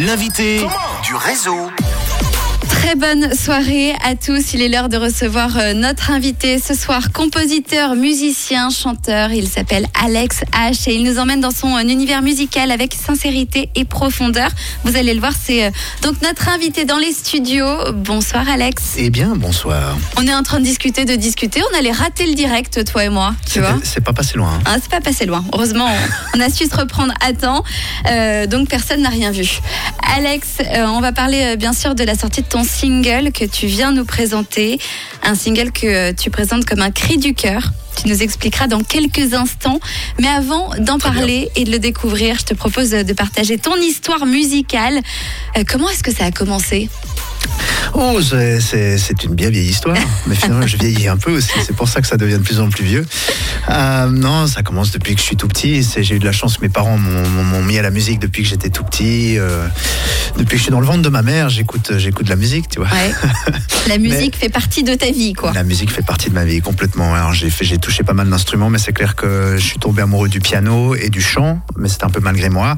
L'invité du réseau. Très bonne soirée à tous. Il est l'heure de recevoir euh, notre invité ce soir, compositeur, musicien, chanteur. Il s'appelle Alex H et il nous emmène dans son euh, univers musical avec sincérité et profondeur. Vous allez le voir, c'est euh, donc notre invité dans les studios. Bonsoir Alex. Eh bien, bonsoir. On est en train de discuter, de discuter. On allait rater le direct, toi et moi, tu vois. C'est pas passé loin. hein. Ah, c'est pas passé loin. Heureusement, on, a su se reprendre à temps. Euh, donc, personne n'a rien vu. Alex, euh, on va parler bien sûr de la sortie de ton single que tu viens nous présenter. Un single que euh, tu présentes comme un cri du cœur. Tu nous expliqueras dans quelques instants. Mais avant d'en bien. parler et de le découvrir, je te propose de partager ton histoire musicale. Euh, comment est-ce que ça a commencé? Oh, c'est- une bien vieille histoire. Mais finalement, je vieillis un peu aussi. C'est pour ça que ça devient de plus en plus vieux. Euh, non, ça commence depuis que je suis tout petit. J'ai eu de la chance que mes parents m'ont mis à la musique depuis que j'étais tout petit. Euh, depuis que je suis dans le ventre de ma mère, j'écoute j'écoute de la musique, tu vois. Ouais. La musique fait partie de ta vie, quoi. La musique fait partie de ma vie complètement. Alors j'ai touché pas mal d'instruments, mais c'est clair que je suis tombé amoureux du piano et du chant, mais c'était un peu malgré moi.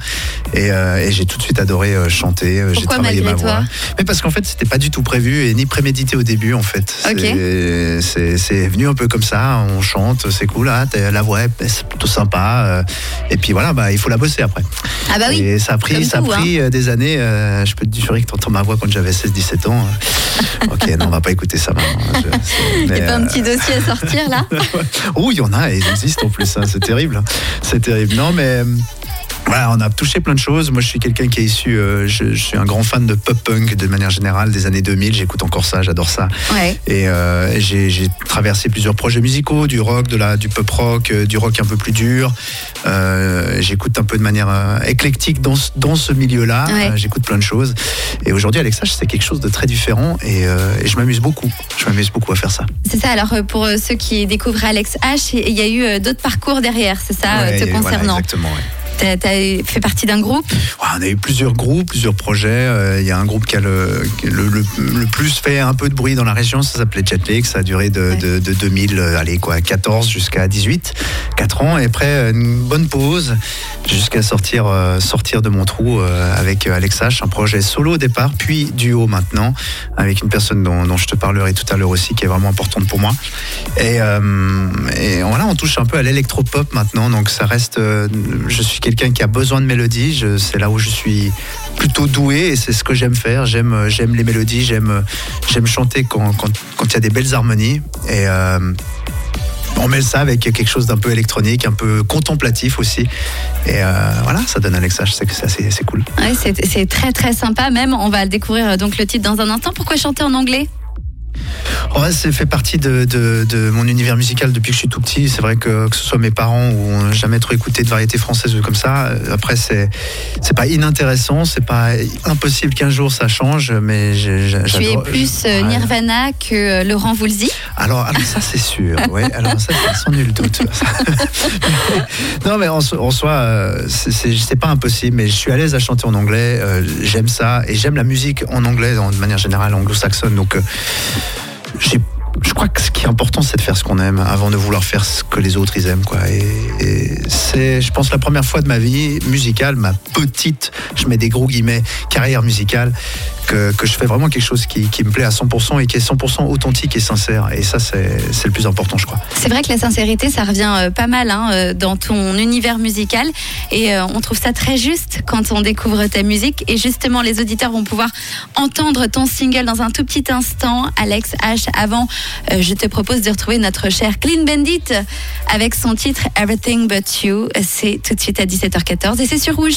Et, euh, et j'ai tout de suite adoré chanter. J'ai travaillé ma malgré toi? Voix. Mais parce qu'en fait, c'était pas du tout prévu et ni prémédité au début, en fait. Ok. C'est- venu un peu comme ça. On chante, c'est cool. T'as- la voix, c'est plutôt sympa. euh, Et puis voilà, bah il faut la bosser après. Ah bah oui. Et ça a pris, Comme ça a tout, hein. pris euh, des années. euh, je peux te jurer que t'entends ma voix quand j'avais 16-17 ans. ok, non, on va pas écouter ça maintenant. Il n'y a pas un petit dossier à sortir là? Oh, il y en a, ils existent en plus, hein, c'est terrible. hein. C'est terrible. Non, mais. Voilà, on a touché plein de choses. Moi, je suis quelqu'un qui est issu. euh, je, je suis un grand fan de pop-punk de manière générale des années 2000. J'écoute encore ça, j'adore ça. Ouais. Et euh, j'ai traversé plusieurs projets musicaux, du rock, de la, du pop rock, euh, du rock un peu plus dur. Euh, J'écoute un peu de manière éclectique dans, ce- dans ce milieu-là. Ouais. J'écoute plein de choses. Et aujourd'hui, Alexa, c'est quelque chose de très différent et, euh, et je m'amuse beaucoup. Je m'amuse beaucoup à faire ça. C'est ça, alors pour ceux qui découvrent Alex H, il y a eu d'autres parcours derrière, c'est ça, Ouais, te et voilà, concernant. exactement. T'as as fait partie d'un groupe? Ouais, on a eu plusieurs groupes, plusieurs projets. Euh, Il y a un groupe qui a le, le, le- le plus fait un peu de bruit dans la région, ça s'appelait Jetlag. Ça a duré de, Ouais. de, de 2000, euh, allez quoi, 14 jusqu'à 18, 4 ans. Et après, euh, une bonne pause jusqu'à sortir, euh, sortir de mon trou euh, avec Alex H, un projet solo au départ, puis duo maintenant, avec une personne dont, dont je te parlerai tout à l'heure aussi, qui est vraiment importante pour moi. Et, euh, et voilà, on touche un peu à l'électropop maintenant, donc ça reste. je suis quelqu'un qui a besoin de mélodies, je- c'est là où je suis plutôt doué et c'est ce que j'aime faire. J'aime, euh, j'aime les mélodies, j'aime, euh, j'aime chanter quand quand quand il y a des belles harmonies et. euh, on mêle ça avec quelque chose d'un peu électronique, un peu contemplatif aussi. Et voilà, ça donne un Alexa, c'est assez- c'est cool. Ouais, c'est très très sympa même, on va découvrir donc le titre dans un instant. Pourquoi chanter en anglais? Ouais, c'est fait partie de, de- de mon univers musical depuis que je suis tout petit. C'est vrai que que ce soit mes parents ou ont jamais trop écouté de variété française ou comme ça. euh, Après, c'est c'est pas inintéressant, c'est pas impossible qu'un jour ça change, mais j'ai- Tu es j'adore- plus euh, Ouais. Nirvana que euh, Laurent Voulzy. Alors, alors ça c'est sûr, ouais. Alors ça, sans nul doute. non mais en, en soi, euh, c'est- pas impossible. Mais je suis à l'aise à chanter en anglais. euh, j'aime ça et j'aime la musique en anglais en- de manière générale anglo-saxonne. Donc, euh, j'ai- je crois que ce qui est important, c'est de faire ce qu'on aime avant de vouloir faire ce que les autres ils aiment, quoi. Et, c'est, je pense, la première fois de ma vie musicale, ma petite, je mets des gros guillemets, carrière musicale, que, je fais vraiment quelque chose qui, me plaît à 100% et qui est 100% authentique et sincère. Et ça, c'est, le plus important, je crois. C'est vrai que la sincérité, ça revient euh, pas mal hein, euh, dans ton univers musical et euh, on trouve ça très juste quand on découvre ta musique. Et justement, les auditeurs vont pouvoir entendre ton single dans un tout petit instant. Alex H, avant, je te propose de retrouver notre cher Clean Bandit avec son titre Everything But You. C'est tout de suite à 17h14 et c'est sur Rouge.